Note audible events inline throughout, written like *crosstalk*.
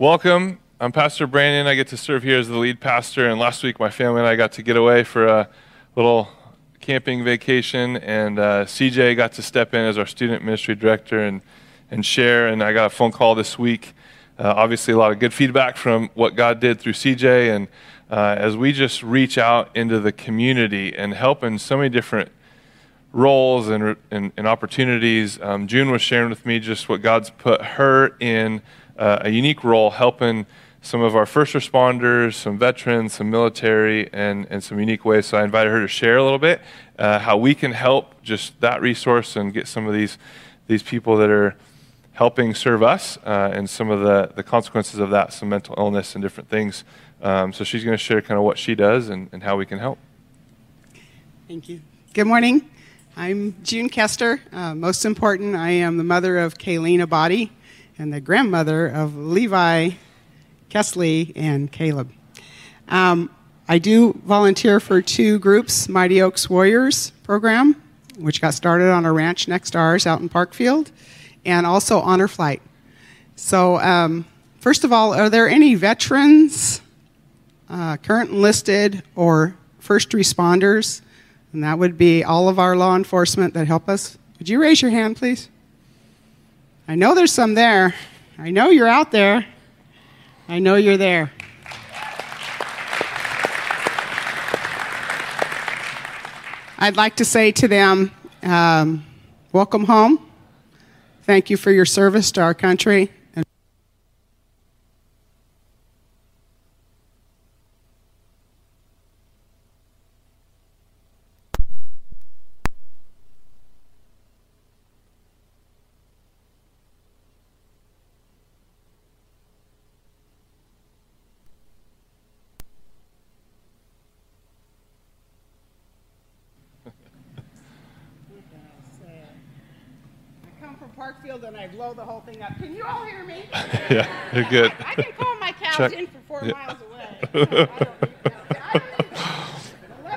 Welcome. I'm Pastor Brandon. I get to serve here as the lead pastor. And last week, my family and I got to get away for a little camping vacation. And uh, CJ got to step in as our student ministry director and, and share. And I got a phone call this week. Uh, obviously, a lot of good feedback from what God did through CJ. And uh, as we just reach out into the community and help in so many different roles and, and, and opportunities, um, June was sharing with me just what God's put her in uh, a unique role helping some of our first responders, some veterans, some military, and, and some unique ways. So I invited her to share a little bit uh, how we can help just that resource and get some of these, these people that are helping serve us uh, and some of the, the consequences of that, some mental illness and different things. Um, so she's going to share kind of what she does and, and how we can help. Thank you. Good morning. I'm June Kester. Uh, most important, I am the mother of Kayleen Abadi and the grandmother of Levi, Kesley, and Caleb. Um, I do volunteer for two groups Mighty Oaks Warriors program, which got started on a ranch next to ours out in Parkfield, and also Honor Flight. So, um, first of all, are there any veterans, uh, current enlisted, or first responders? And that would be all of our law enforcement that help us. Would you raise your hand, please? I know there's some there. I know you're out there. I know you're there. I'd like to say to them, um, welcome home. Thank you for your service to our country. Parkfield and I blow the whole thing up. Can you all hear me? *laughs* yeah, you're good. I, I can call my cows Check. in for four yeah. miles away. Let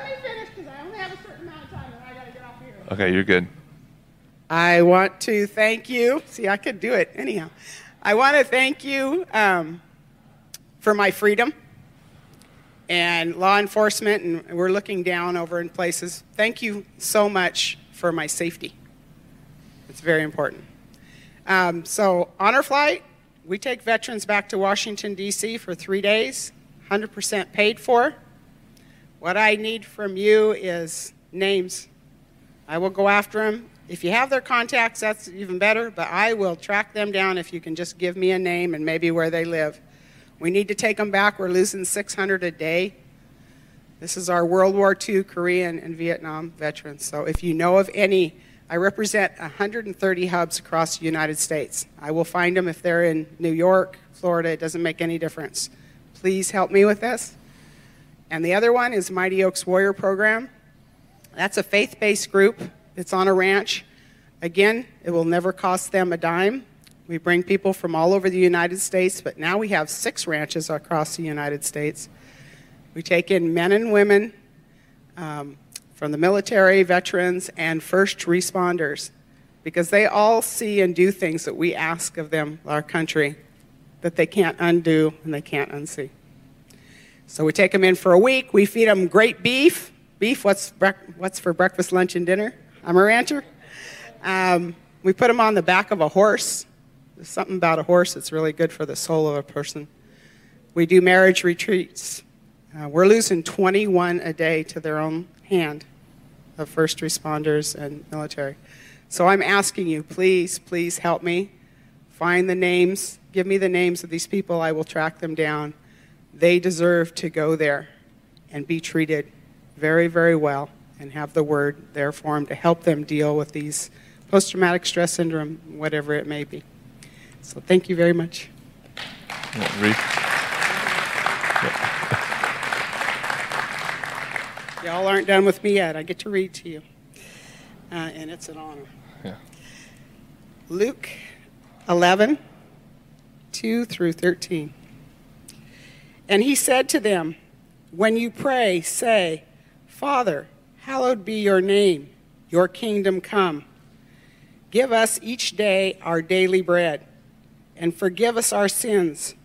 me finish because I only have a certain amount of time and I got to get off here. Okay, you're good. I want to thank you. See, I could do it anyhow. I want to thank you um, for my freedom and law enforcement, and we're looking down over in places. Thank you so much for my safety. It's very important. Um, so, Honor Flight, we take veterans back to Washington, D.C. for three days, 100% paid for. What I need from you is names. I will go after them. If you have their contacts, that's even better, but I will track them down if you can just give me a name and maybe where they live. We need to take them back. We're losing 600 a day. This is our World War II, Korean, and Vietnam veterans. So if you know of any, I represent 130 hubs across the United States. I will find them if they're in New York, Florida, it doesn't make any difference. Please help me with this. And the other one is Mighty Oaks Warrior Program. That's a faith based group, it's on a ranch. Again, it will never cost them a dime. We bring people from all over the United States, but now we have six ranches across the United States. We take in men and women um, from the military, veterans, and first responders because they all see and do things that we ask of them, our country, that they can't undo and they can't unsee. So we take them in for a week. We feed them great beef. Beef, what's, what's for breakfast, lunch, and dinner? I'm a rancher. Um, we put them on the back of a horse. There's something about a horse that's really good for the soul of a person. We do marriage retreats. Uh, we're losing 21 a day to their own hand of first responders and military. So I'm asking you, please, please help me find the names. Give me the names of these people. I will track them down. They deserve to go there and be treated very, very well and have the word there for them to help them deal with these post traumatic stress syndrome, whatever it may be. So thank you very much. Yeah, Y'all aren't done with me yet. I get to read to you. Uh, and it's an honor. Yeah. Luke 11, 2 through 13. And he said to them, When you pray, say, Father, hallowed be your name, your kingdom come. Give us each day our daily bread, and forgive us our sins,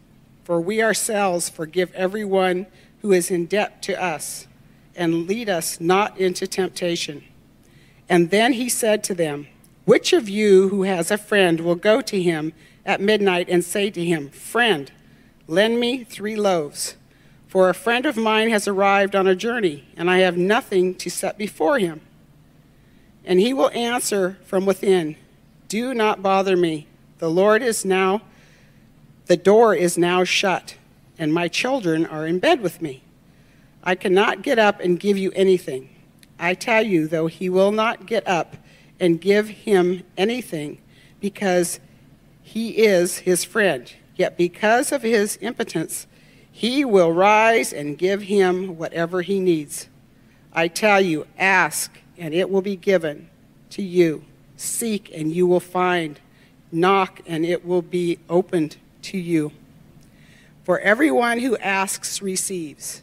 For we ourselves forgive everyone who is in debt to us, and lead us not into temptation. And then he said to them, Which of you who has a friend will go to him at midnight and say to him, Friend, lend me three loaves? For a friend of mine has arrived on a journey, and I have nothing to set before him. And he will answer from within, Do not bother me. The Lord is now the door is now shut, and my children are in bed with me. I cannot get up and give you anything. I tell you, though he will not get up and give him anything because he is his friend, yet because of his impotence, he will rise and give him whatever he needs. I tell you, ask, and it will be given to you. Seek, and you will find. Knock, and it will be opened to you. For everyone who asks receives,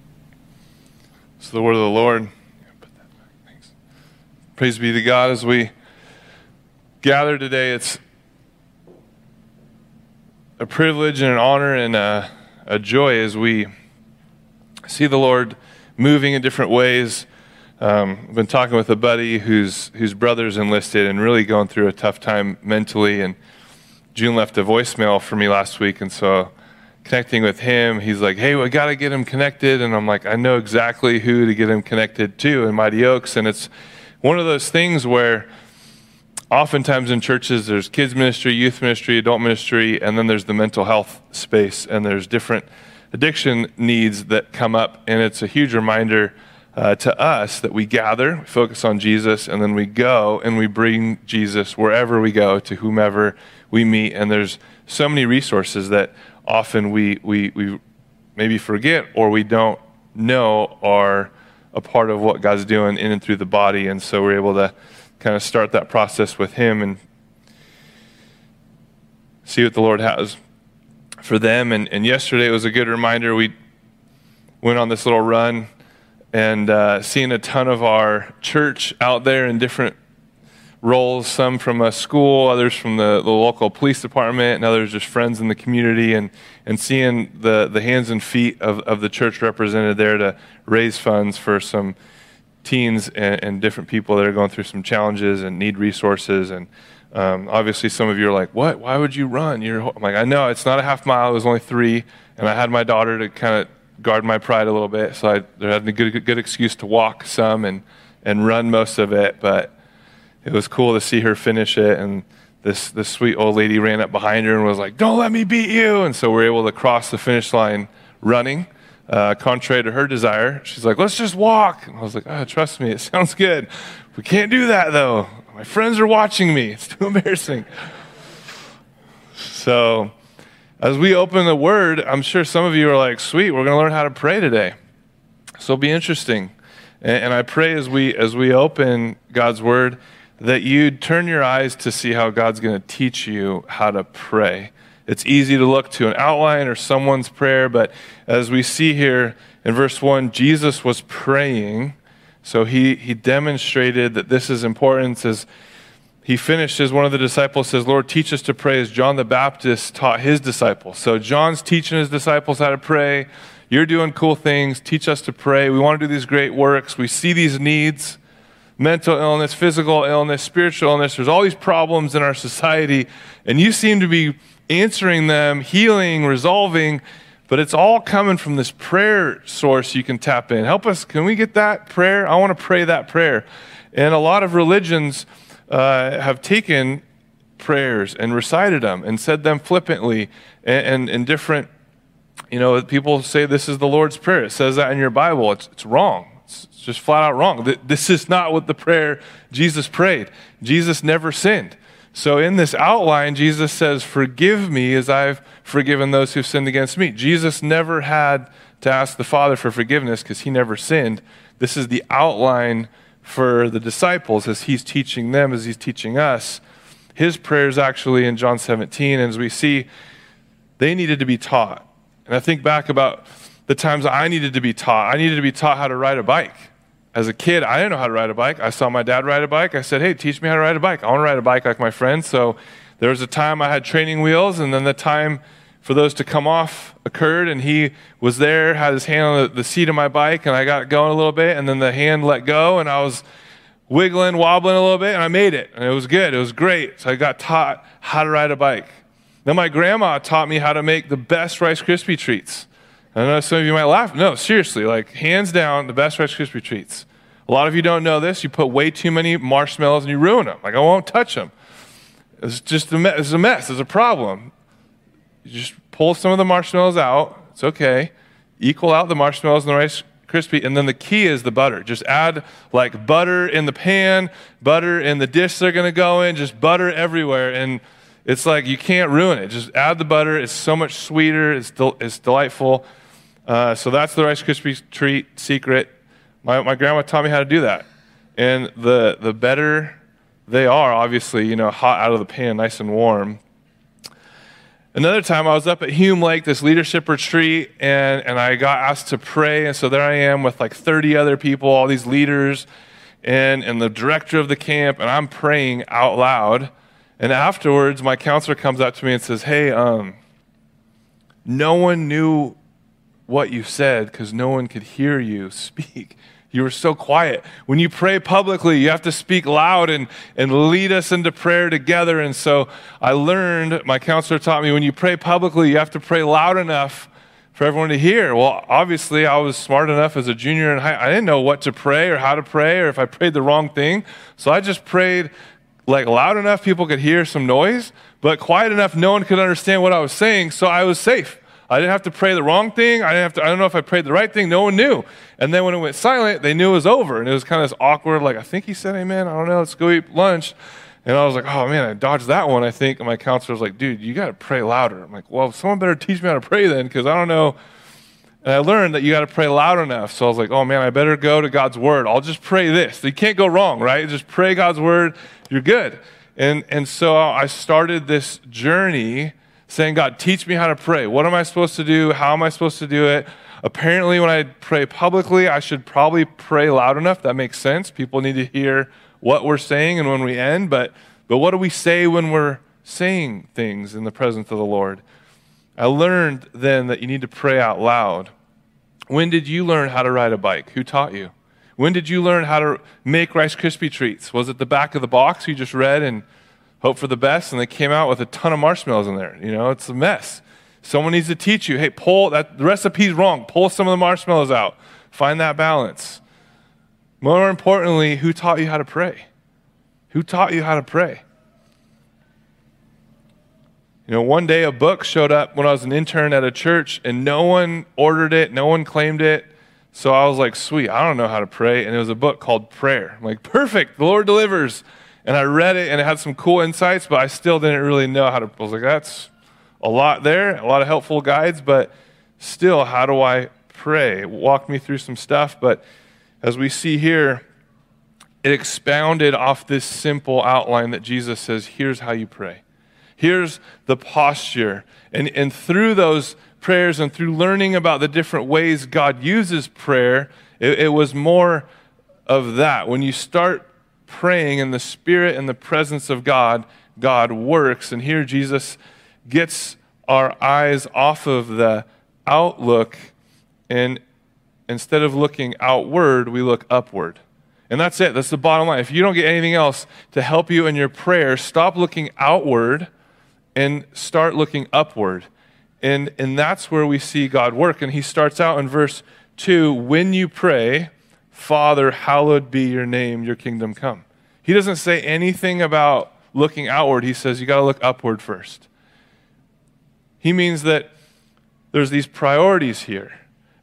So the word of the Lord. Praise be to God as we gather today. It's a privilege and an honor and a, a joy as we see the Lord moving in different ways. Um, I've been talking with a buddy whose whose brother's enlisted and really going through a tough time mentally and June left a voicemail for me last week, and so connecting with him, he's like, "Hey, we got to get him connected," and I'm like, "I know exactly who to get him connected to in Mighty Oaks," and it's one of those things where oftentimes in churches there's kids ministry, youth ministry, adult ministry, and then there's the mental health space, and there's different addiction needs that come up, and it's a huge reminder. Uh, to us that we gather, we focus on Jesus, and then we go and we bring Jesus wherever we go to whomever we meet, and there's so many resources that often we, we, we maybe forget or we don't know are a part of what God's doing in and through the body. And so we're able to kind of start that process with Him and see what the Lord has for them. And, and yesterday was a good reminder. We went on this little run and uh, seeing a ton of our church out there in different roles, some from a school, others from the, the local police department, and others just friends in the community, and, and seeing the, the hands and feet of, of the church represented there to raise funds for some teens and, and different people that are going through some challenges and need resources. And um, obviously, some of you are like, "What? Why would you run?" You're I'm like, "I know it's not a half mile; it was only three, and I had my daughter to kind of guard my pride a little bit, so I there had a good, good excuse to walk some and and run most of it, but." It was cool to see her finish it. And this, this sweet old lady ran up behind her and was like, Don't let me beat you. And so we are able to cross the finish line running, uh, contrary to her desire. She's like, Let's just walk. And I was like, oh, Trust me, it *laughs* sounds good. We can't do that though. My friends are watching me. It's too *laughs* embarrassing. So, as we open the word, I'm sure some of you are like, Sweet, we're going to learn how to pray today. So it'll be interesting. And, and I pray as we, as we open God's word, that you'd turn your eyes to see how God's going to teach you how to pray. It's easy to look to an outline or someone's prayer, but as we see here in verse 1, Jesus was praying. So he, he demonstrated that this is important. As he finished, as one of the disciples says, Lord, teach us to pray as John the Baptist taught his disciples. So John's teaching his disciples how to pray. You're doing cool things. Teach us to pray. We want to do these great works. We see these needs mental illness, physical illness, spiritual illness. There's all these problems in our society, and you seem to be answering them, healing, resolving, but it's all coming from this prayer source you can tap in. Help us, can we get that prayer? I want to pray that prayer. And a lot of religions uh, have taken prayers and recited them and said them flippantly and, and, and different you know, people say this is the Lord's Prayer. It says that in your Bible. It's, it's wrong. It's just flat out wrong. This is not what the prayer Jesus prayed. Jesus never sinned. So in this outline, Jesus says, Forgive me as I've forgiven those who've sinned against me. Jesus never had to ask the Father for forgiveness because he never sinned. This is the outline for the disciples as he's teaching them, as he's teaching us. His prayers actually in John 17, and as we see, they needed to be taught. And I think back about the times I needed to be taught. I needed to be taught how to ride a bike. As a kid, I didn't know how to ride a bike. I saw my dad ride a bike. I said, Hey, teach me how to ride a bike. I want to ride a bike like my friends. So there was a time I had training wheels, and then the time for those to come off occurred, and he was there, had his hand on the, seat of my bike, and I got going a little bit, and then the hand let go, and I was wiggling, wobbling a little bit, and I made it. And it was good. It was great. So I got taught how to ride a bike. Then my grandma taught me how to make the best Rice Krispie treats. I know some of you might laugh. No, seriously, like hands down, the best Rice Krispie treats. A lot of you don't know this. You put way too many marshmallows and you ruin them. Like I won't touch them. It's just a mess. It's a mess. It's a problem. You just pull some of the marshmallows out. It's okay. Equal out the marshmallows and the Rice Krispie, and then the key is the butter. Just add like butter in the pan, butter in the dish they're going to go in, just butter everywhere, and it's like you can't ruin it. Just add the butter. It's so much sweeter. It's del- it's delightful. Uh, so that's the Rice Krispie treat secret. My my grandma taught me how to do that, and the the better they are, obviously, you know, hot out of the pan, nice and warm Another time I was up at Hume Lake, this leadership retreat, and, and I got asked to pray. And so there I am with like 30 other people, all these leaders, and, and the director of the camp, and I'm praying out loud. And afterwards, my counselor comes up to me and says, Hey, um, no one knew what you said because no one could hear you speak. You were so quiet. When you pray publicly, you have to speak loud and, and lead us into prayer together. And so I learned, my counselor taught me, when you pray publicly, you have to pray loud enough for everyone to hear. Well, obviously, I was smart enough as a junior in high. I didn't know what to pray or how to pray or if I prayed the wrong thing. So I just prayed like loud enough people could hear some noise, but quiet enough no one could understand what I was saying. So I was safe. I didn't have to pray the wrong thing. I didn't have to, I don't know if I prayed the right thing. No one knew. And then when it went silent, they knew it was over. And it was kind of awkward, like, I think he said amen. I don't know. Let's go eat lunch. And I was like, oh man, I dodged that one, I think. And my counselor was like, dude, you got to pray louder. I'm like, well, someone better teach me how to pray then, because I don't know. And I learned that you got to pray loud enough. So I was like, oh man, I better go to God's word. I'll just pray this. You can't go wrong, right? Just pray God's word. You're good. And, and so I started this journey saying, God, teach me how to pray. What am I supposed to do? How am I supposed to do it? Apparently, when I pray publicly, I should probably pray loud enough. That makes sense. People need to hear what we're saying and when we end. But, but what do we say when we're saying things in the presence of the Lord? I learned then that you need to pray out loud. When did you learn how to ride a bike? Who taught you? When did you learn how to make Rice Krispie treats? Was it the back of the box you just read and hope for the best, and they came out with a ton of marshmallows in there. You know, it's a mess. Someone needs to teach you, hey, pull that the recipe's wrong. Pull some of the marshmallows out. Find that balance. More importantly, who taught you how to pray? Who taught you how to pray? You know, one day a book showed up when I was an intern at a church, and no one ordered it, no one claimed it. So I was like, sweet, I don't know how to pray. And it was a book called Prayer. I'm like, perfect, the Lord delivers and I read it and it had some cool insights, but I still didn't really know how to. I was like, that's a lot there, a lot of helpful guides, but still, how do I pray? Walk me through some stuff, but as we see here, it expounded off this simple outline that Jesus says, here's how you pray. Here's the posture. And, and through those prayers and through learning about the different ways God uses prayer, it, it was more of that. When you start praying in the spirit and the presence of God, God works. And here Jesus gets our eyes off of the outlook and instead of looking outward, we look upward. And that's it. That's the bottom line. If you don't get anything else to help you in your prayer, stop looking outward and start looking upward. And, and that's where we see God work. And he starts out in verse 2 when you pray, Father, hallowed be your name, your kingdom come. He doesn't say anything about looking outward. He says you got to look upward first. He means that there's these priorities here.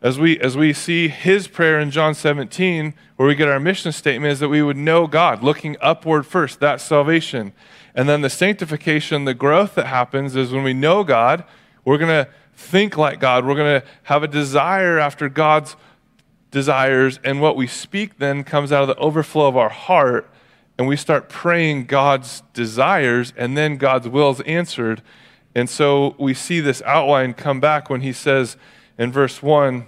as we, as we see his prayer in John 17, where we get our mission statement, is that we would know God, looking upward first, that's salvation. And then the sanctification, the growth that happens is when we know God, we're going to think like God. We're going to have a desire after God's desires. And what we speak then comes out of the overflow of our heart. And we start praying God's desires, and then God's will is answered. And so we see this outline come back when he says, in verse 1,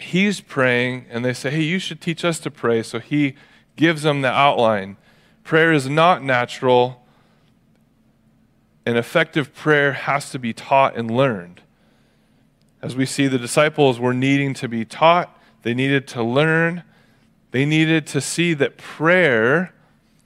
he's praying, and they say, Hey, you should teach us to pray. So he gives them the outline. Prayer is not natural, and effective prayer has to be taught and learned. As we see, the disciples were needing to be taught, they needed to learn, they needed to see that prayer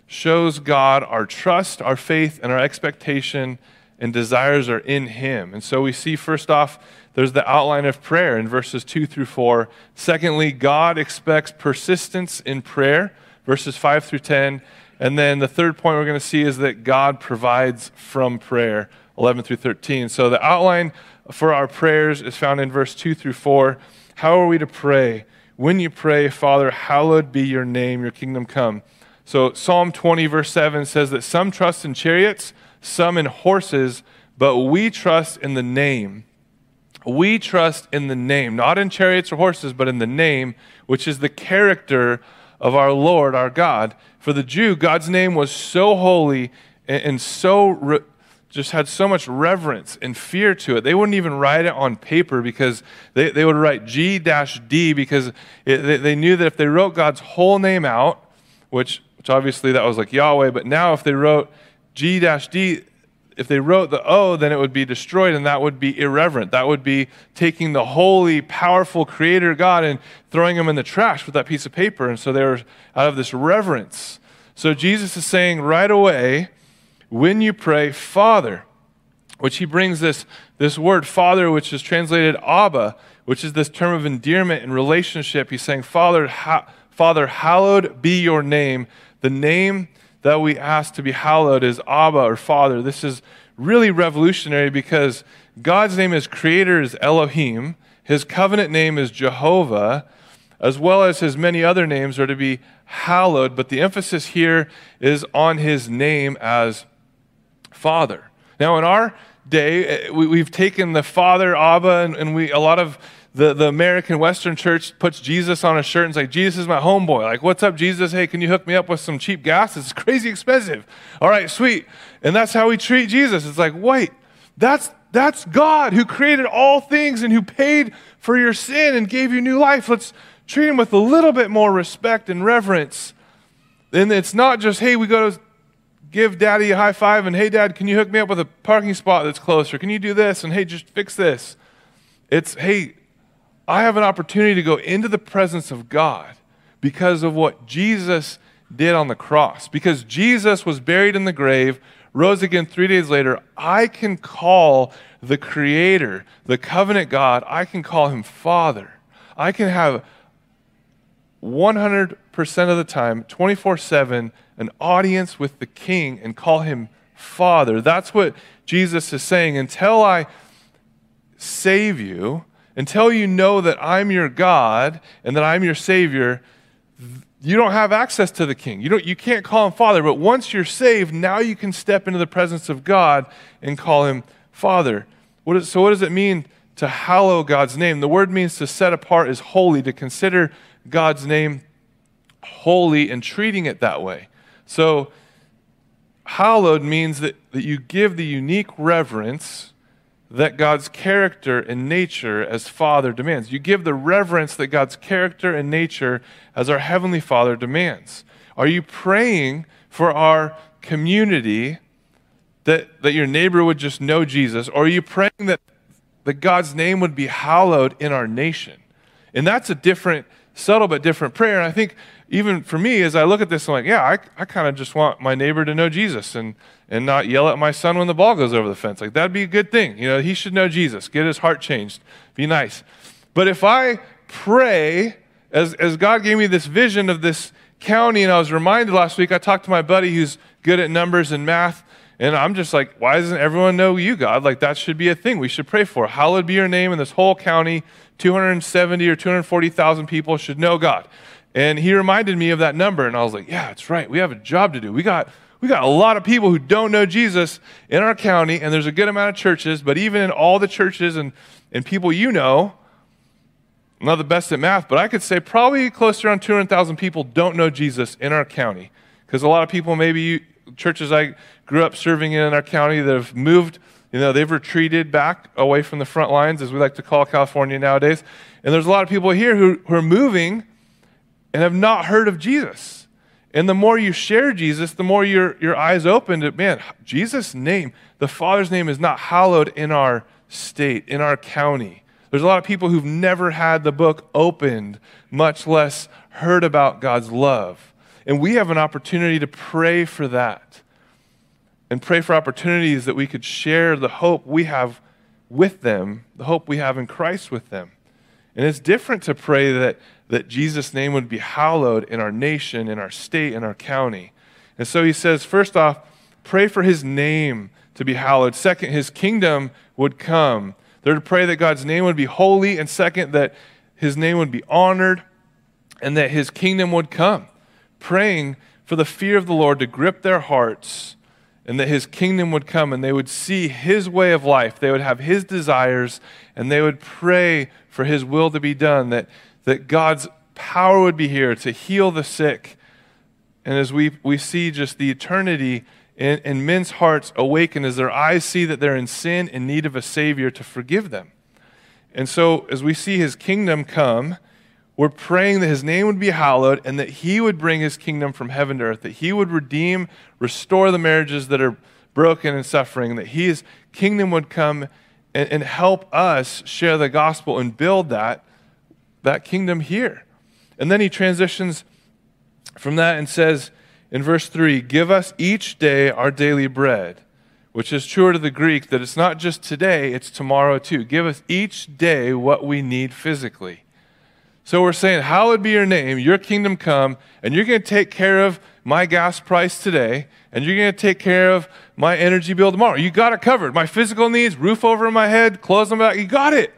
shows God our trust, our faith, and our expectation and desires are in Him. And so we see, first off, there's the outline of prayer in verses 2 through 4. Secondly, God expects persistence in prayer, verses 5 through 10. And then the third point we're going to see is that God provides from prayer, 11 through 13. So the outline for our prayers is found in verse 2 through 4. How are we to pray? When you pray, Father, hallowed be your name, your kingdom come. So Psalm 20, verse 7 says that some trust in chariots, some in horses, but we trust in the name we trust in the name, not in chariots or horses, but in the name, which is the character of our Lord, our God. For the Jew, God's name was so holy and, so just had so much reverence and fear to it. They wouldn't even write it on paper because they, they would write G D because it, they, they knew that if they wrote God's whole name out, which, which obviously that was like Yahweh, but now if they wrote G D, if they wrote the O, then it would be destroyed, and that would be irreverent. That would be taking the holy, powerful Creator God and throwing him in the trash with that piece of paper. And so they were out of this reverence. So Jesus is saying right away, when you pray, Father, which he brings this, this word, Father, which is translated Abba, which is this term of endearment and relationship. He's saying, Father, ha- Father, hallowed be your name. The name that we ask to be hallowed is Abba or Father. This is really revolutionary because God's name as creator is Elohim, his covenant name is Jehovah, as well as his many other names are to be hallowed, but the emphasis here is on his name as Father. Now, in our day, eh, we, have taken the Father, Abba, and, and we, a lot of the, the American Western church puts Jesus on a shirt and is like, Jesus is my homeboy. Like, what's up, Jesus? Hey, can you hook me up with some cheap gas? It's crazy expensive. All right, sweet. And that's how we treat Jesus. It's like, wait, that's, that's God who created all things and who paid for your sin and gave you new life. Let's treat him with a little bit more respect and reverence. And it's not just, hey, we go to give daddy a high five and, hey, dad, can you hook me up with a parking spot that's closer? Can you do this? And, hey, just fix this. It's, hey, I have an opportunity to go into the presence of God because of what Jesus did on the cross. Because Jesus was buried in the grave, rose again three days later, I can call the Creator, the covenant God, I can call him Father. I can have 100% of the time, 24 7, an audience with the King and call him Father. That's what Jesus is saying. Until I save you, until you know that I'm your God and that I'm your Savior, you don't have access to the King. You, don't, you can't call him Father, but once you're saved, now you can step into the presence of God and call him Father. What is, so, what does it mean to hallow God's name? The word means to set apart as holy, to consider God's name holy and treating it that way. So, hallowed means that, that you give the unique reverence that God's character and nature as Father demands. You give the reverence that God's character and nature as our Heavenly Father demands. Are you praying for our community that, that your neighbor would just know Jesus? Or are you praying that, that God's name would be hallowed in our nation? And that's a different, subtle but different prayer. And I think even for me, as I look at this, I'm like, yeah, I, I kind of just want my neighbor to know Jesus and, and not yell at my son when the ball goes over the fence. Like, that'd be a good thing. You know, he should know Jesus, get his heart changed, be nice. But if I pray, as, as God gave me this vision of this county, and I was reminded last week, I talked to my buddy who's good at numbers and math, And I'm just like, why doesn't everyone know you, God? Like, that should be a thing we should pray for. Hallowed be your name in this whole county. 270 or 240,000 people should know God. And he reminded me of that number, and I was like, yeah, that's right. We have a job to do. We got, we got a lot of people who don't know Jesus in our county, and there's a good amount of churches, but even in all the churches and, and people you know, I'm not the best at math, but I could say probably close to around 200,000 people don't know Jesus in our county. Because a lot of people, maybe churches I grew up serving in in our county that have moved, you know, they've retreated back away from the front lines, as we like to call California nowadays. And there's a lot of people here who, who are moving and have not heard of Jesus. And the more you share Jesus, the more your, your eyes open to, man, Jesus' name, the Father's name is not hallowed in our state, in our county. There's a lot of people who've never had the book opened, much less heard about God's love. And we have an opportunity to pray for that and pray for opportunities that we could share the hope we have with them, the hope we have in Christ with them. And it's different to pray that that Jesus' name would be hallowed in our nation, in our state, in our county. And so he says, first off, pray for his name to be hallowed. Second, his kingdom would come. They're to pray that God's name would be holy. And second, that his name would be honored and that his kingdom would come. Praying for the fear of the Lord to grip their hearts and that his kingdom would come and they would see his way of life. They would have his desires and they would pray for his will to be done. That, that God's power would be here to heal the sick. And as we, we see just the eternity in, in men's hearts awaken, as their eyes see that they're in sin in need of a Savior to forgive them. And so, as we see his kingdom come, we're praying that his name would be hallowed and that he would bring his kingdom from heaven to earth, that he would redeem, restore the marriages that are broken and suffering, that his kingdom would come and, and help us share the gospel and build that that kingdom here. And then he transitions from that and says in verse 3 Give us each day our daily bread, which is truer to the Greek that it's not just today, it's tomorrow too. Give us each day what we need physically. So we're saying, Hallowed be your name, your kingdom come, and you're going to take care of my gas price today, and you're going to take care of my energy bill tomorrow. You got it covered. My physical needs, roof over my head, clothes on my back, you got it.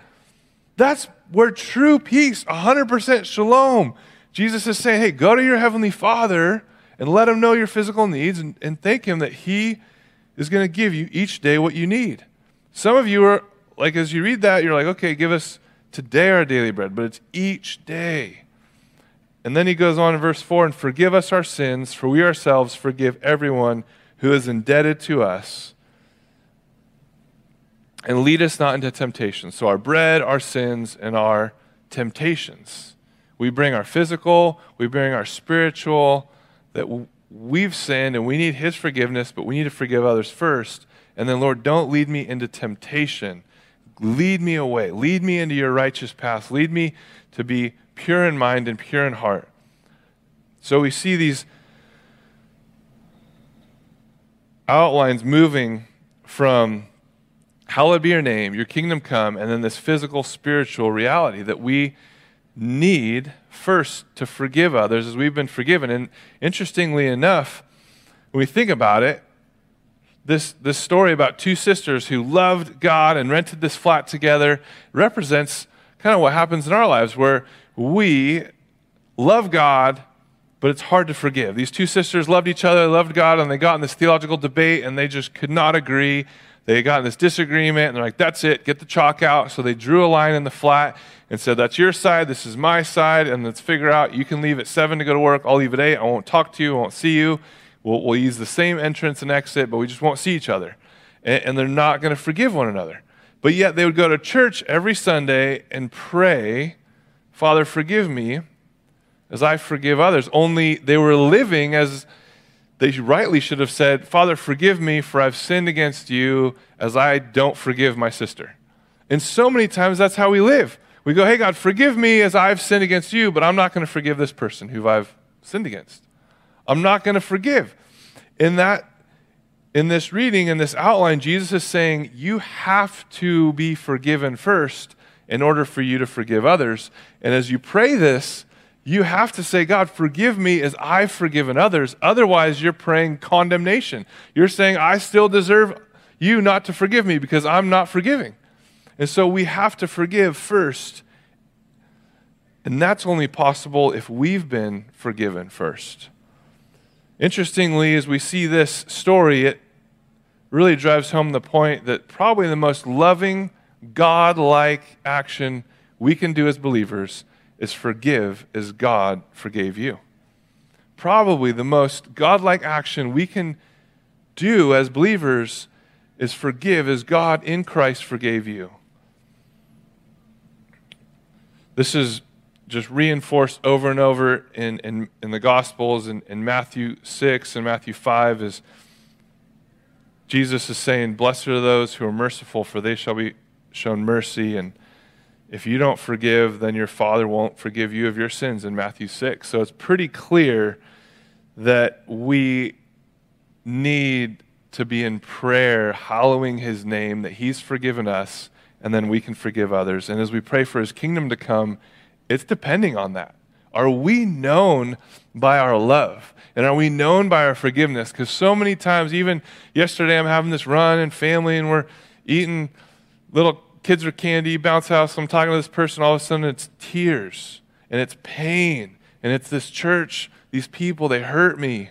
That's where true peace, 100% shalom. Jesus is saying, hey, go to your heavenly Father and let him know your physical needs and, and thank him that he is going to give you each day what you need. Some of you are, like, as you read that, you're like, okay, give us today our daily bread, but it's each day. And then he goes on in verse 4 and forgive us our sins, for we ourselves forgive everyone who is indebted to us and lead us not into temptation. So, our bread, our sins, and our temptations. We bring our physical, we bring our spiritual, that we've sinned and we need His forgiveness, but we need to forgive others first. And then, Lord, don't lead me into temptation. Lead me away. Lead me into your righteous path. Lead me to be pure in mind and pure in heart. So we see these outlines moving from hallowed be your name, your kingdom come, and then this physical, spiritual reality that we need first to forgive others as we've been forgiven. And interestingly enough, when we think about it, this, this story about two sisters who loved God and rented this flat together represents kind of what happens in our lives where we love God, but it's hard to forgive. These two sisters loved each other, loved God, and they got in this theological debate and they just could not agree they got in this disagreement and they're like, that's it, get the chalk out. So they drew a line in the flat and said, that's your side, this is my side, and let's figure out you can leave at 7 to go to work, I'll leave at 8, I won't talk to you, I won't see you. We'll, we'll use the same entrance and exit, but we just won't see each other. And, and they're not going to forgive one another. But yet they would go to church every Sunday and pray, Father, forgive me as I forgive others. Only they were living as they rightly should have said, Father, forgive me, for I've sinned against you as I don't forgive my sister. And so many times that's how we live. We go, Hey, God, forgive me as I've sinned against you, but I'm not going to forgive this person who I've sinned against. I'm not going to forgive. In that, in this reading, in this outline, Jesus is saying, You have to be forgiven first in order for you to forgive others. And as you pray this, you have to say, God, forgive me as I've forgiven others. Otherwise, you're praying condemnation. You're saying, I still deserve you not to forgive me because I'm not forgiving. And so we have to forgive first. And that's only possible if we've been forgiven first. Interestingly, as we see this story, it really drives home the point that probably the most loving, God like action we can do as believers is forgive as God forgave you. Probably the most God like action we can do as believers is forgive as God in Christ forgave you. This is just reinforced over and over in, in, in the Gospels in, in Matthew 6 and Matthew 5 is Jesus is saying, Blessed are those who are merciful, for they shall be shown mercy. And if you don't forgive, then your Father won't forgive you of your sins in Matthew 6. So it's pretty clear that we need to be in prayer, hallowing His name, that He's forgiven us, and then we can forgive others. And as we pray for His kingdom to come, it's depending on that. Are we known by our love? And are we known by our forgiveness? Because so many times, even yesterday, I'm having this run and family, and we're eating little kids are candy, bounce house. I'm talking to this person, all of a sudden it's tears and it's pain and it's this church, these people, they hurt me.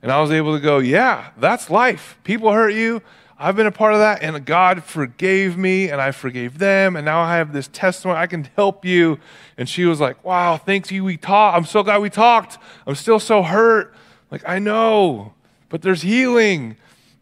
And I was able to go, yeah, that's life. People hurt you. I've been a part of that, and God forgave me, and I forgave them, and now I have this testimony. I can help you. And she was like, Wow, thanks you. We talked. I'm so glad we talked. I'm still so hurt. Like, I know, but there's healing,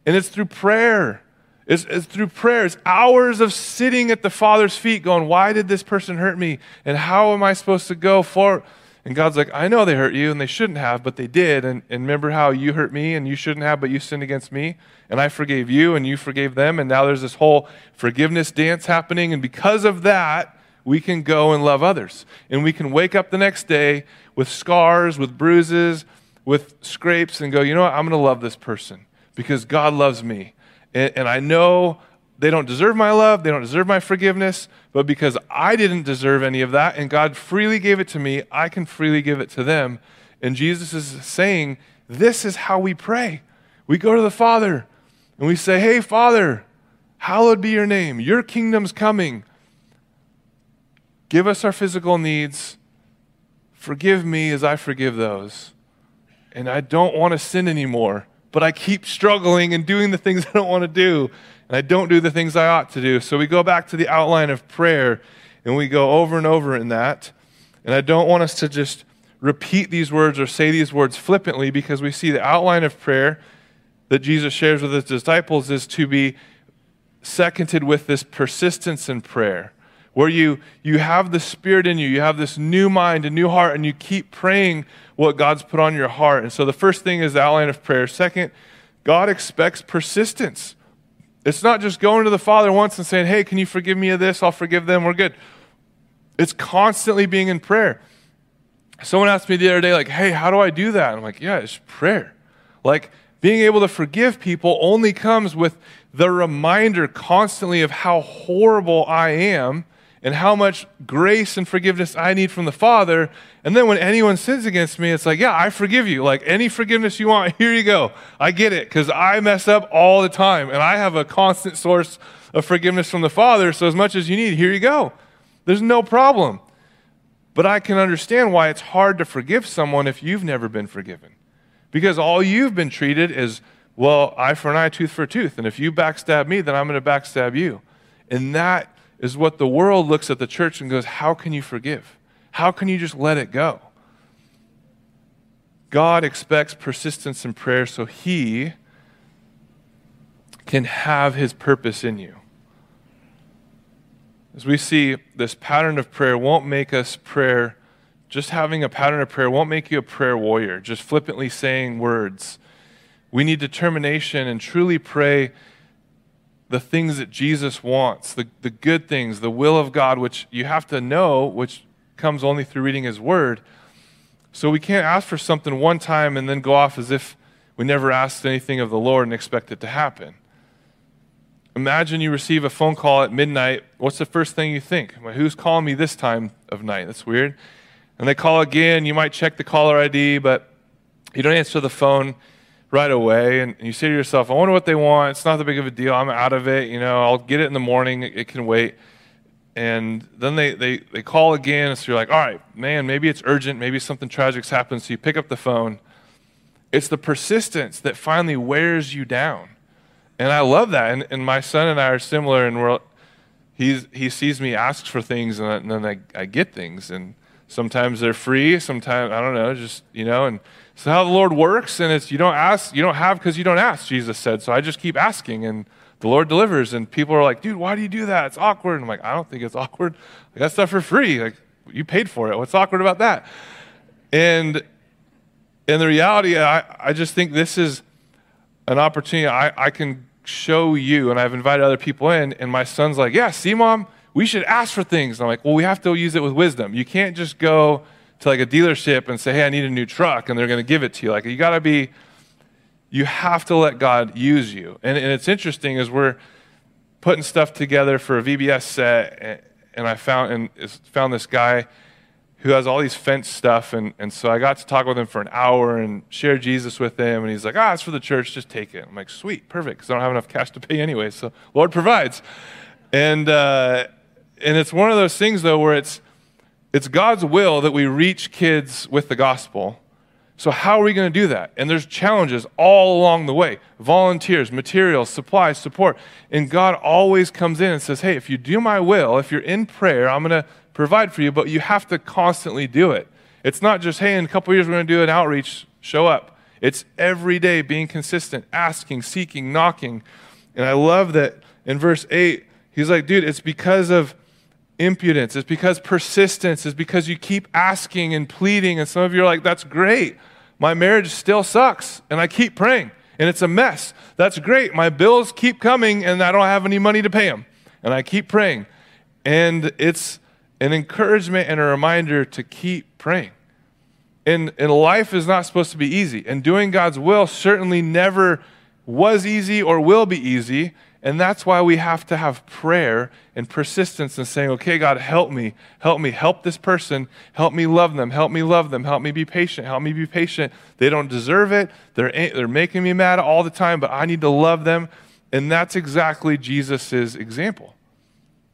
and it's through prayer. It's, it's through prayers, hours of sitting at the Father's feet going, Why did this person hurt me? And how am I supposed to go for? And God's like, I know they hurt you and they shouldn't have, but they did. And, and remember how you hurt me and you shouldn't have, but you sinned against me? And I forgave you and you forgave them. And now there's this whole forgiveness dance happening. And because of that, we can go and love others. And we can wake up the next day with scars, with bruises, with scrapes, and go, you know what? I'm going to love this person because God loves me. And, and I know they don't deserve my love, they don't deserve my forgiveness, but because I didn't deserve any of that and God freely gave it to me, I can freely give it to them. And Jesus is saying, This is how we pray. We go to the Father and we say, Hey, Father, hallowed be your name. Your kingdom's coming. Give us our physical needs. Forgive me as I forgive those. And I don't want to sin anymore but I keep struggling and doing the things *laughs* I don't want to do, and I don't do the things I ought to do. So we go back to the outline of prayer, and we go over and over in that. And I don't want us to just repeat these words or say these words flippantly because we see the outline of prayer that Jesus shares with his disciples is to be seconded with this persistence in prayer where you, you have the Spirit in you, you have this new mind, a new heart, and you keep praying what God's put on your heart. And so the first thing is the outline of prayer. Second, God expects persistence. It's not just going to the Father once and saying, hey, can you forgive me of this? I'll forgive them. We're good. It's constantly being in prayer. Someone asked me the other day, like, hey, how do I do that? I'm like, yeah, it's prayer. Like, being able to forgive people only comes with the reminder constantly of how horrible I am and how much grace and forgiveness I need from the Father. And then when anyone sins against me, it's like, yeah, I forgive you. Like any forgiveness you want, *laughs* here you go. I get it because I mess up all the time and I have a constant source of forgiveness from the Father. So as much as you need, here you go. There's no problem. But I can understand why it's hard to forgive someone if you've never been forgiven. Because all you've been treated is, well, eye for an eye, tooth for a tooth. And if you backstab me, then I'm going to backstab you. And that is what the world looks at the church and goes, How can you forgive? How can you just let it go? God expects persistence in prayer so he can have his purpose in you. As we see, this pattern of prayer won't make us prayer, just having a pattern of prayer won't make you a prayer warrior, just flippantly saying words. We need determination and truly pray the things that Jesus wants, the, the good things, the will of God, which you have to know, which comes only through reading His Word. So we can't ask for something one time and then go off as if we never asked anything of the Lord and expect it to happen. Imagine you receive a phone call at midnight. What's the first thing you think? Well, who's calling me this time of night? That's weird. And they call again. You might check the caller ID, but you don't answer the phone right away. And you say to yourself, I wonder what they want. It's not that big of a deal. I'm out of it. You know, I'll get it in the morning. It can wait. And then they, they, they call again. So you're like, all right, man, maybe it's urgent. Maybe something tragic's happened. So you pick up the phone. It's the persistence that finally wears you down. And I love that. And, and my son and I are similar. And we're, he's, he sees me asks for things, and, and then I, I get things. And sometimes they're free. Sometimes, I don't know, just, you know. And so how the Lord works, and it's you don't ask, you don't have because you don't ask, Jesus said. So I just keep asking. And the Lord delivers. And people are like, dude, why do you do that? It's awkward. And I'm like, I don't think it's *laughs* awkward. I got stuff for free. Like, you paid for it. What's awkward about that? And in the reality, I, I just think this is an opportunity I, I can show you, and I've invited other people in, and my son's like, yeah, see, mom, we should ask for things. And I'm like, well, we have to use it with wisdom. You can't just go to like a dealership and say, hey, I need a new truck, and they're going to give it to you. Like, you got to be you have to let God use you. And, and it's interesting as we're putting stuff together for a VBS set, and I found and found this guy who has all these fence stuff, and, and so I got to talk with him for an hour and share Jesus with him, and he's like, ah, it's for the church, just take it. I'm like, sweet, perfect, because I don't have enough cash to pay anyway, so Lord provides. And, uh, and it's one of those things, though, where it's, it's God's will that we reach kids with the gospel, so, how are we going to do that? And there's challenges all along the way volunteers, materials, supplies, support. And God always comes in and says, Hey, if you do my will, if you're in prayer, I'm going to provide for you, but you have to constantly do it. It's not just, Hey, in a couple years, we're going to do an outreach, show up. It's every day being consistent, asking, seeking, knocking. And I love that in verse 8, he's like, Dude, it's because of impudence. It's because persistence. It's because you keep asking and pleading. And some of you are like, that's great. My marriage still sucks. And I keep praying. And it's a mess. That's great. My bills keep coming and I don't have any money to pay them. And I keep praying. And it's an encouragement and a reminder to keep praying. And, and life is not supposed to be easy. And doing God's will certainly never was easy or will be easy. And that's why we have to have prayer and persistence and saying, okay, God, help me, help me, help this person, help me love them, help me love them, help me be patient, help me be patient. They don't deserve it. They're, they're making me mad all the time, but I need to love them. And that's exactly Jesus' example.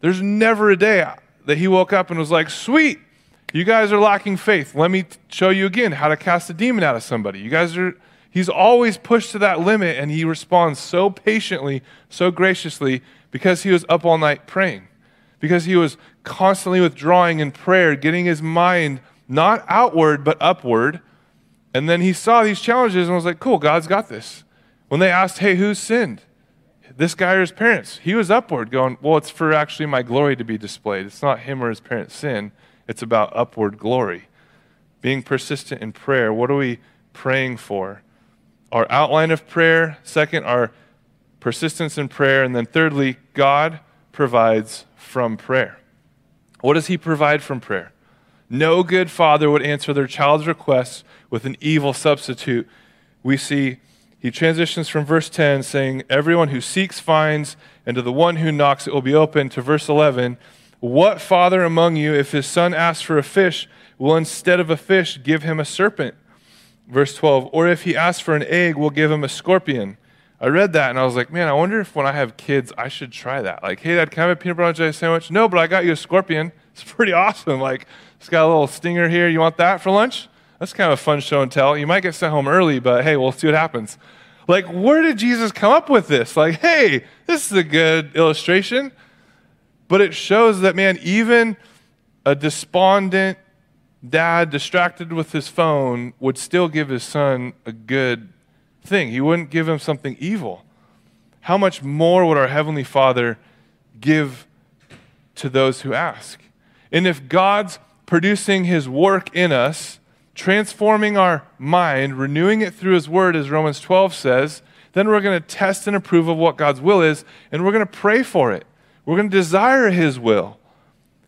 There's never a day that he woke up and was like, sweet, you guys are lacking faith. Let me show you again how to cast a demon out of somebody. You guys are He's always pushed to that limit, and he responds so patiently, so graciously, because he was up all night praying, because he was constantly withdrawing in prayer, getting his mind not outward, but upward. And then he saw these challenges and was like, cool, God's got this. When they asked, hey, who's sinned? This guy or his parents? He was upward, going, well, it's for actually my glory to be displayed. It's not him or his parents' sin, it's about upward glory. Being persistent in prayer. What are we praying for? Our outline of prayer. Second, our persistence in prayer. And then thirdly, God provides from prayer. What does He provide from prayer? No good father would answer their child's request with an evil substitute. We see he transitions from verse 10 saying, Everyone who seeks finds, and to the one who knocks it will be open, to verse 11. What father among you, if his son asks for a fish, will instead of a fish give him a serpent? Verse 12, or if he asks for an egg, we'll give him a scorpion. I read that and I was like, man, I wonder if when I have kids, I should try that. Like, hey, dad, can I have a peanut butter and jelly sandwich? No, but I got you a scorpion. *laughs* It's pretty awesome. Like, it's got a little stinger here. You want that for lunch? That's kind of a fun show and tell. You might get sent home early, but hey, we'll see what happens. Like, where did Jesus come up with this? Like, hey, this is a good illustration. But it shows that, man, even a despondent, dad, distracted with his phone, would still give his son a good thing. He wouldn't give him something evil. How much more would our Heavenly Father give to those who ask? And if God's producing His work in us, transforming our mind, renewing it through His Word, as Romans 12 says, then we're going to test and approve of what God's will is, and we're going to pray for it. We're going to desire His will.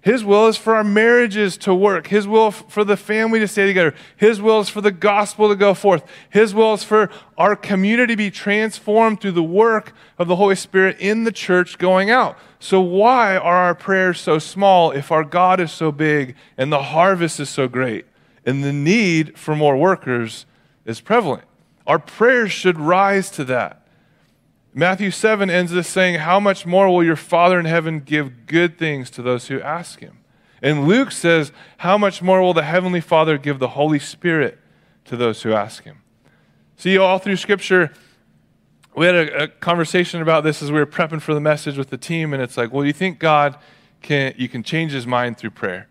His will is for our marriages to work. His will for the family to stay together. His will is for the gospel to go forth. His will is for our community to be transformed through the work of the Holy Spirit in the church going out. So, why are our prayers so small if our God is so big and the harvest is so great? and the need for more workers is prevalent. Our prayers should rise to that. Matthew 7 ends this saying, How much more will your Father in heaven give good things to those who ask him? And Luke says, How much more will the Heavenly Father give the Holy Spirit to those who ask him? See, all through Scripture, we had a, a, conversation about this as we were prepping for the message with the team, and it's like, well, you think God can you can change his mind through prayer?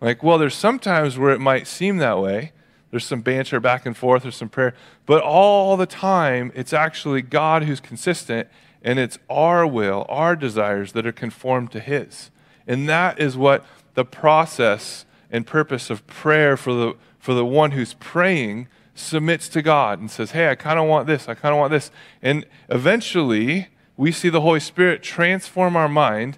Like, well, there's sometimes where it might seem that way. There's some banter back and forth, there's some prayer, but all the time, it's actually God who's consistent, and it's our will, our desires that are conformed to His. And that is what the process and purpose of prayer for the, for the one who's praying submits to God and says, Hey, I kind of want this, I kind of want this. And eventually, we see the Holy Spirit transform our mind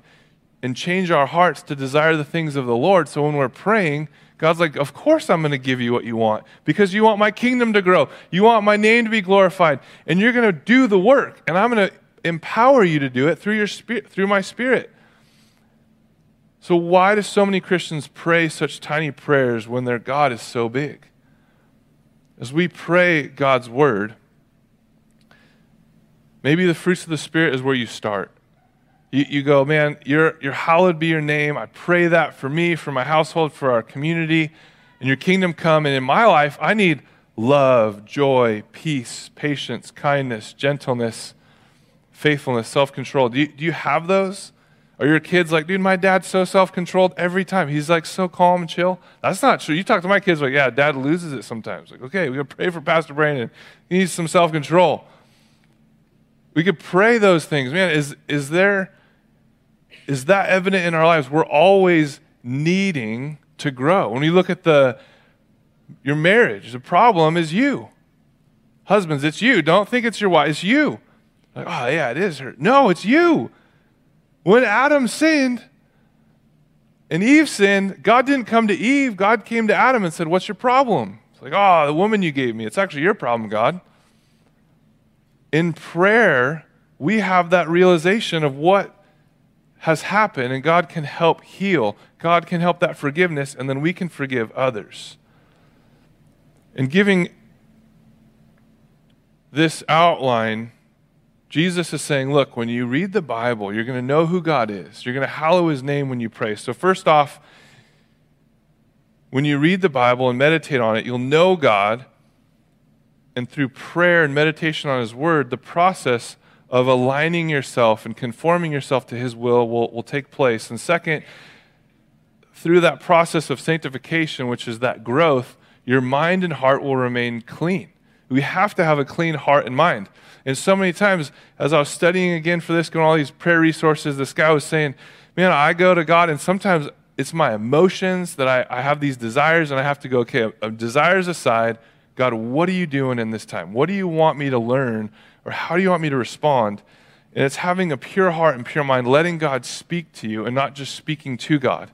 and change our hearts to desire the things of the Lord. So when we're praying, God's like, Of course, I'm going to give you what you want because you want my kingdom to grow. You want my name to be glorified. And you're going to do the work. And I'm going to empower you to do it through, your spirit, through my spirit. So, why do so many Christians pray such tiny prayers when their God is so big? As we pray God's word, maybe the fruits of the Spirit is where you start. You, you go, man, your, your hallowed be your name. I pray that for me, for my household, for our community, and your kingdom come. And in my life, I need love, joy, peace, patience, kindness, gentleness, faithfulness, self control. Do you, do you have those? Are your kids like, dude, my dad's so self controlled every time? He's like so calm and chill. That's not true. You talk to my kids, like, yeah, dad loses it sometimes. Like, okay, we gotta pray for Pastor Brandon. He needs some self control. We could pray those things. Man, is, is there is that evident in our lives? We're always needing to grow. When we look at the your marriage, the problem is you. Husbands, it's you. Don't think it's your wife, it's you. Like, oh yeah, it is her. No, it's you. When Adam sinned and Eve sinned, God didn't come to Eve, God came to Adam and said, What's your problem? It's like, oh, the woman you gave me. It's actually your problem, God. In prayer, we have that realization of what has happened, and God can help heal. God can help that forgiveness, and then we can forgive others. In giving this outline, Jesus is saying, look, when you read the Bible, you're going to know who God is. You're going to hallow his name when you pray. So, first off, when you read the Bible and meditate on it, you'll know God. And through prayer and meditation on his word, the process of aligning yourself and conforming yourself to His will will, will take place. And second, through that process of sanctification, which is that growth, your mind and heart will remain clean. We have to have a clean heart and mind. And so many times, as I was studying again for this, going all these prayer resources, this guy was saying, Man, I go to God, and sometimes it's my emotions that I, I have these desires, and I have to go, okay, uh, desires aside, God, what are you doing in this time? What do you want me to learn or how do you want me to respond? And it's having a pure heart and pure mind, letting God speak to you and not just speaking to God.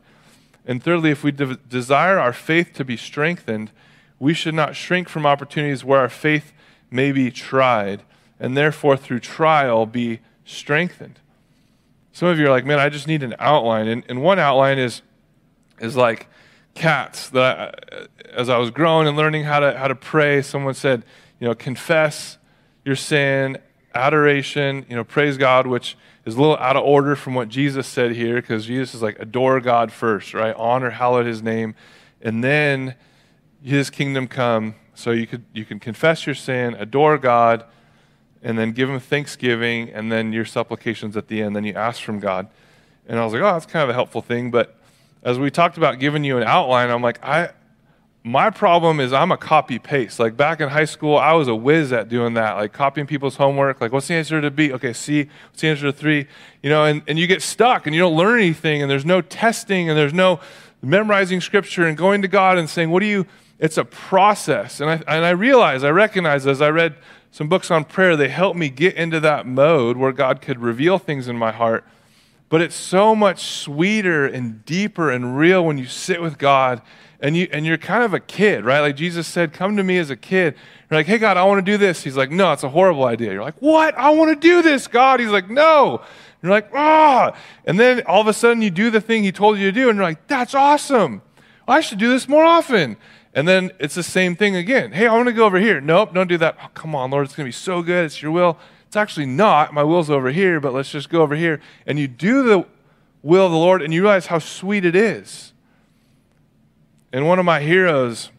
And thirdly, if we de- desire our faith to be strengthened, we should not shrink from opportunities where our faith may be tried, and therefore through trial be strengthened. Some of you are like, man, I just need an outline. And, and one outline is, is like cats. That I, as I was growing and learning how to, how to pray, someone said, you know, confess, your sin, adoration, you know, praise God, which is a little out of order from what Jesus said here, because Jesus is like, adore God first, right? Honor, hallowed his name, and then his kingdom come. So you could you can confess your sin, adore God, and then give him thanksgiving, and then your supplications at the end. Then you ask from God. And I was like, oh, that's kind of a helpful thing. But as we talked about giving you an outline, I'm like, I my problem is I'm a copy paste. Like back in high school, I was a whiz at doing that, like copying people's homework. Like, what's the answer to B? Okay, C. What's the answer to three? You know, and, and you get stuck and you don't learn anything and there's no testing and there's no memorizing scripture and going to God and saying, what do you, it's a process. And I, and I realize, I recognize as I read some books on prayer, they helped me get into that mode where God could reveal things in my heart. But it's so much sweeter and deeper and real when you sit with God and you and you're kind of a kid, right? Like Jesus said, "Come to me as a kid." You're like, "Hey God, I want to do this." He's like, "No, it's a horrible idea." You're like, "What? I want to do this, God." He's like, "No." You're like, "Ah!" And then all of a sudden you do the thing he told you to do and you're like, "That's awesome. I should do this more often." And then it's the same thing again. Hey, I want to go over here. Nope, don't do that. Oh, come on, Lord, it's going to be so good. It's your will. It's actually not. My will's over here, but let's just go over here. And you do the will of the Lord and you realize how sweet it is. And one of my heroes,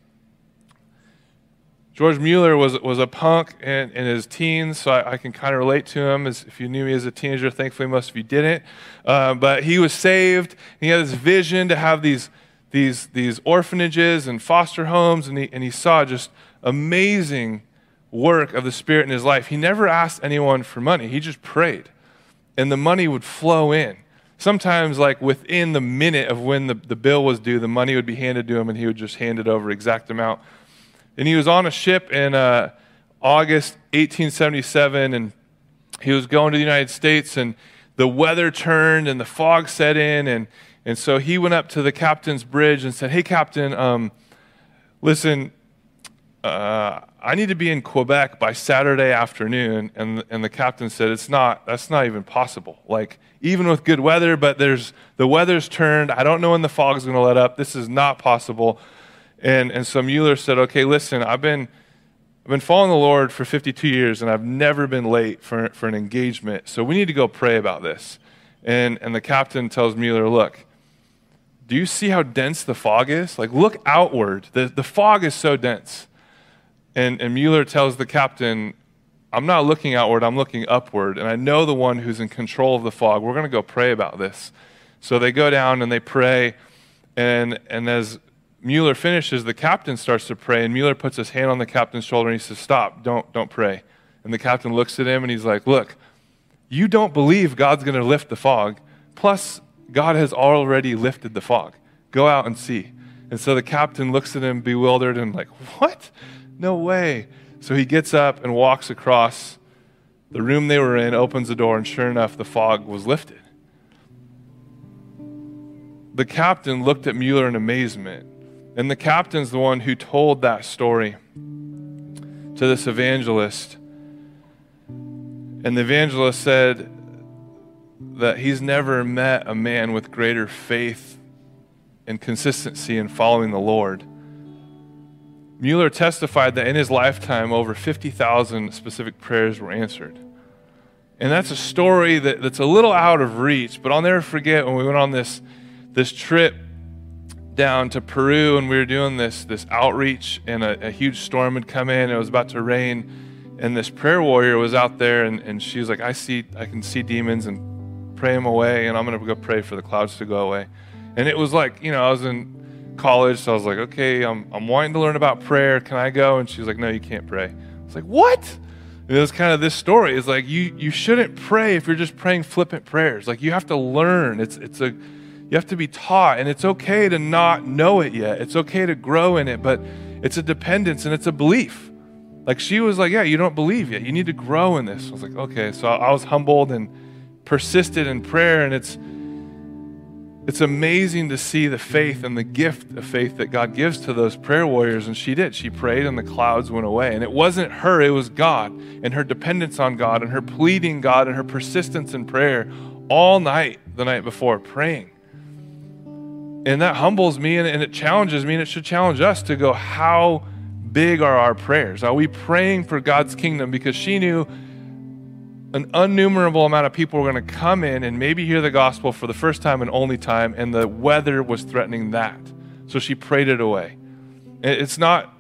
George Mueller, was, was a punk in, in his teens, so I, I can kind of relate to him. As if you knew me as a teenager, thankfully most of you didn't. Uh, but he was saved. He had this vision to have these, these, these orphanages and foster homes, and he, and he saw just amazing work of the Spirit in his life. He never asked anyone for money, he just prayed, and the money would flow in. Sometimes, like within the minute of when the, the bill was due, the money would be handed to him, and he would just hand it over exact amount. And he was on a ship in uh, August 1877, and he was going to the United States, and the weather turned, and the fog set in, and and so he went up to the captain's bridge and said, "Hey, captain, um, listen, uh, I need to be in Quebec by Saturday afternoon. And, and the captain said, it's not, that's not even possible. Like, even with good weather, but there's, the weather's turned. I don't know when the fog's going to let up. This is not possible. And, and so Mueller said, okay, listen, I've been, I've been following the Lord for 52 years, and I've never been late for, for an engagement. So we need to go pray about this. And, and the captain tells Mueller, look, do you see how dense the fog is? Like, look outward. The, the fog is so dense. And, and Mueller tells the captain, I'm not looking outward, I'm looking upward. And I know the one who's in control of the fog. We're going to go pray about this. So they go down and they pray. And, and as Mueller finishes, the captain starts to pray. And Mueller puts his hand on the captain's shoulder and he says, Stop, don't, don't pray. And the captain looks at him and he's like, Look, you don't believe God's going to lift the fog. Plus, God has already lifted the fog. Go out and see. And so the captain looks at him bewildered and like, What? No way. So he gets up and walks across the room they were in, opens the door, and sure enough, the fog was lifted. The captain looked at Mueller in amazement. And the captain's the one who told that story to this evangelist. And the evangelist said that he's never met a man with greater faith and consistency in following the Lord. Mueller testified that in his lifetime, over 50,000 specific prayers were answered. And that's a story that, that's a little out of reach, but I'll never forget when we went on this, this trip down to Peru and we were doing this, this outreach, and a, a huge storm had come in. It was about to rain. And this prayer warrior was out there, and, and she was like, I see, I can see demons and pray them away, and I'm going to go pray for the clouds to go away. And it was like, you know, I was in college, so I was like, okay, I'm, I'm wanting to learn about prayer. Can I go? And she was like, no, you can't pray. I was like, what? And it was kind of this story. It's like you you shouldn't pray if you're just praying flippant prayers. Like you have to learn. It's it's a you have to be taught, and it's okay to not know it yet. It's okay to grow in it, but it's a dependence and it's a belief. Like she was like, yeah, you don't believe yet. You need to grow in this. I was like, okay. So I was humbled and persisted in prayer, and it's it's amazing to see the faith and the gift of faith that God gives to those prayer warriors. And she did. She prayed and the clouds went away. And it wasn't her, it was God and her dependence on God and her pleading God and her persistence in prayer all night the night before, praying. And that humbles me and, and it challenges me and it should challenge us to go, how big are our prayers? Are we praying for God's kingdom? Because she knew an innumerable amount of people were going to come in and maybe hear the gospel for the first time and only time, and the weather was threatening that. So she prayed it away. It's not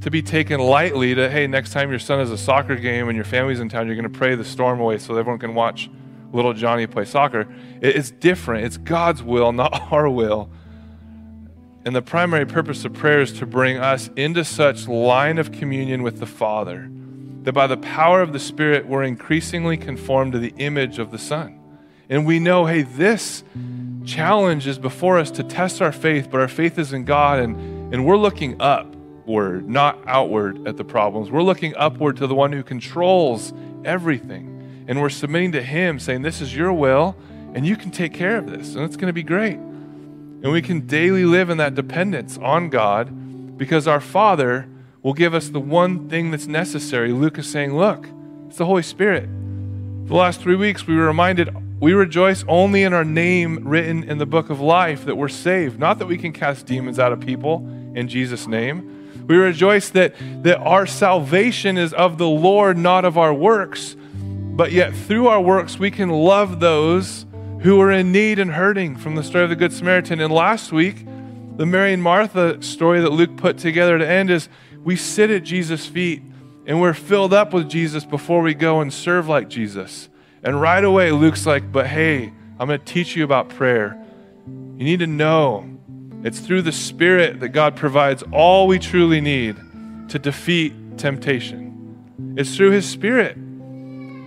to be taken lightly to, hey, next time your son has a soccer game and your family's in town, you're going to pray the storm away so everyone can watch little Johnny play soccer. It's different. It's God's will, not *laughs* our will. And the primary purpose of prayer is to bring us into such line of communion with the Father that by the power of the Spirit, we're increasingly conformed to the image of the Son. And we know, hey, this challenge is before us to test our faith, but our faith is in God, and, and we're looking upward, not outward at the problems. We're looking upward to the one who controls everything. And we're submitting to Him, saying, This is your will, and you can take care of this, and it's going to be great. And we can daily live in that dependence on God because our Father will give us the one thing that's necessary. Luke is saying, Look, it's the Holy Spirit. The last three weeks, we were reminded we rejoice only in our name written in the book of life that we're saved. Not that we can cast demons out of people. in Jesus' name. We rejoice that, that our salvation is of the Lord, not of our works. But yet, through our works, we can love those who are in need and hurting from the story of the Good Samaritan. And last week, the Mary and Martha story that Luke put together to end is we sit at Jesus' feet and we're filled up with Jesus before we go and serve like Jesus. And right away, Luke's like, But hey, I'm going to teach you about prayer. You need to know it's through the Spirit that God provides all we truly need to defeat temptation. It's through His Spirit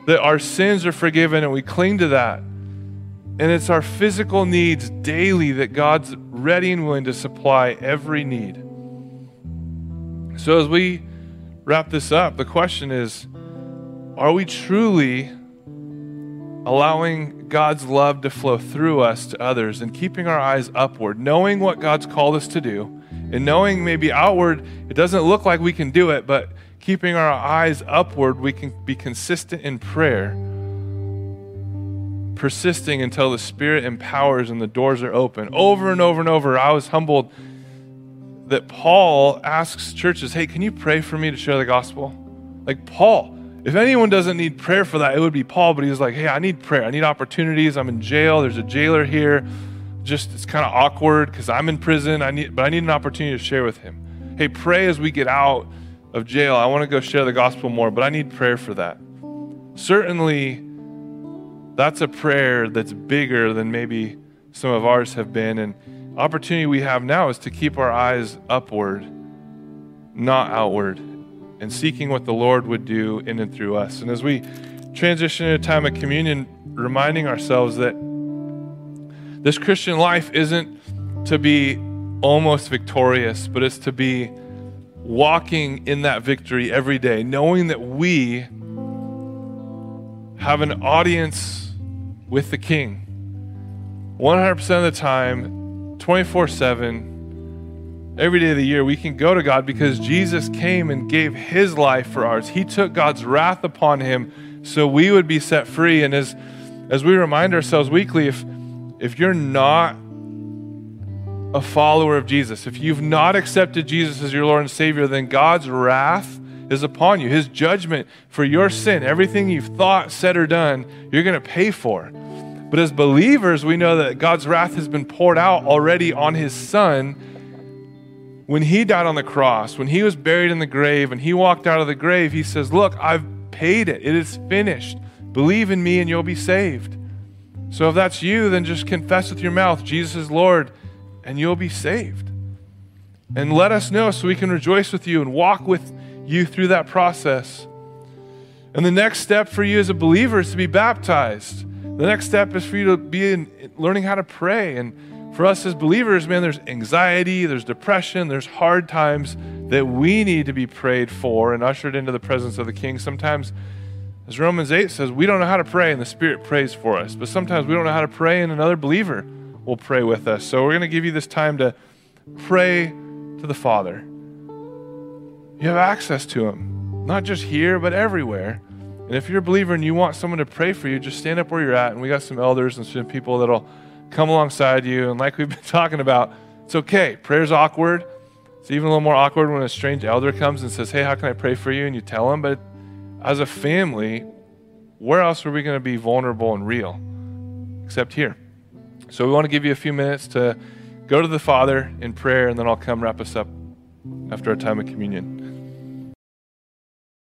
that our sins are forgiven and we cling to that. And it's our physical needs daily that God's ready and willing to supply every need. So, as we wrap this up, the question is are we truly allowing God's love to flow through us to others and keeping our eyes upward, knowing what God's called us to do, and knowing maybe outward it doesn't look like we can do it, but keeping our eyes upward, we can be consistent in prayer, persisting until the Spirit empowers and the doors are open. Over and over and over, I was humbled that Paul asks churches, hey, can you pray for me to share the gospel? Like, Paul, if anyone doesn't need prayer for that, it would be Paul, but he's like, hey, I need prayer. I need opportunities. I'm in jail. There's a jailer here. Just, it's kind of awkward because I'm in prison. I need, but I need an opportunity to share with him. Hey, pray as we get out of jail. I want to go share the gospel more, but I need prayer for that. Certainly, that's a prayer that's bigger than maybe some of ours have been. And opportunity we have now is to keep our eyes upward, not outward, and seeking what the Lord would do in and through us. And as we transition into a time of communion, reminding ourselves that this Christian life isn't to be almost victorious, but it's to be walking in that victory every day, knowing that we have an audience with the King 100% of the time 24 7, every day of the year, we can go to God because Jesus came and gave his life for ours. He took God's wrath upon him so we would be set free. And as, as we remind ourselves weekly, if, if you're not a follower of Jesus, if you've not accepted Jesus as your Lord and Savior, then God's wrath is upon you. His judgment for your sin, everything you've thought, said, or done, you're going to pay for. But as believers, we know that God's wrath has been poured out already on his son when he died on the cross, when he was buried in the grave, and he walked out of the grave, he says, Look, I've paid it. It is finished. Believe in me and you'll be saved. So if that's you, then just confess with your mouth, Jesus is Lord, and you'll be saved. And let us know so we can rejoice with you and walk with you through that process. And the next step for you as a believer is to be baptized. The next step is for you to be in learning how to pray. And for us as believers, man, there's anxiety, there's depression, there's hard times that we need to be prayed for and ushered into the presence of the King. Sometimes, as Romans 8 says, we don't know how to pray and the Spirit prays for us. But sometimes we don't know how to pray and another believer will pray with us. So we're going to give you this time to pray to the Father. You have access to Him, not just here, but everywhere. And if you're a believer and you want someone to pray for you, just stand up where you're at. And we got some elders and some people that'll come alongside you. And like we've *laughs* been talking about, it's okay. Prayer's awkward. It's even a little more awkward when a strange elder comes and says, Hey, how can I pray for you? And you tell them. But as a family, where else are we going to be vulnerable and real except here? So we want to give you a few minutes to go to the Father in prayer, and then I'll come wrap us up after our time of communion.